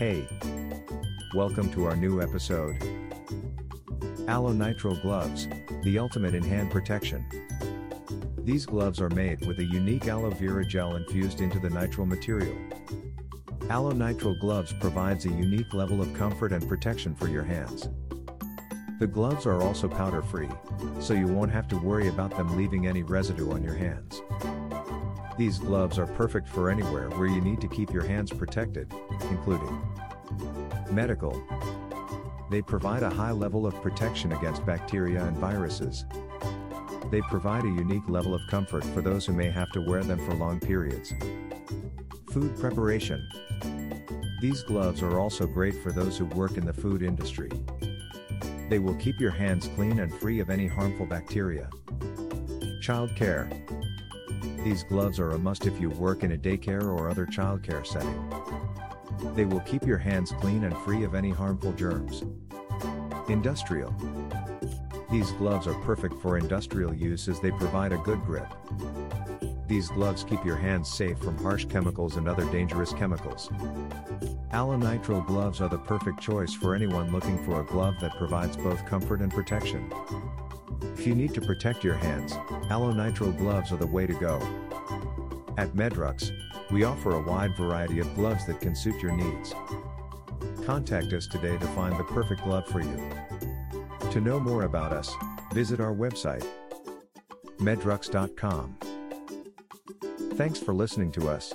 Hey! Welcome to our new episode. Aloe Nitrile Gloves, the ultimate in hand protection. These gloves are made with a unique aloe vera gel infused into the nitrile material. Aloe Nitrile Gloves provides a unique level of comfort and protection for your hands. The gloves are also powder free, so you won't have to worry about them leaving any residue on your hands. These gloves are perfect for anywhere where you need to keep your hands protected, including medical. They provide a high level of protection against bacteria and viruses. They provide a unique level of comfort for those who may have to wear them for long periods. Food preparation. These gloves are also great for those who work in the food industry. They will keep your hands clean and free of any harmful bacteria. Child care. These gloves are a must if you work in a daycare or other childcare setting. They will keep your hands clean and free of any harmful germs. Industrial. These gloves are perfect for industrial use as they provide a good grip. These gloves keep your hands safe from harsh chemicals and other dangerous chemicals. Aloe Nitrile gloves are the perfect choice for anyone looking for a glove that provides both comfort and protection. If you need to protect your hands, Aloe gloves are the way to go. At Medrux, we offer a wide variety of gloves that can suit your needs. Contact us today to find the perfect glove for you. To know more about us, visit our website, medrux.com. Thanks for listening to us.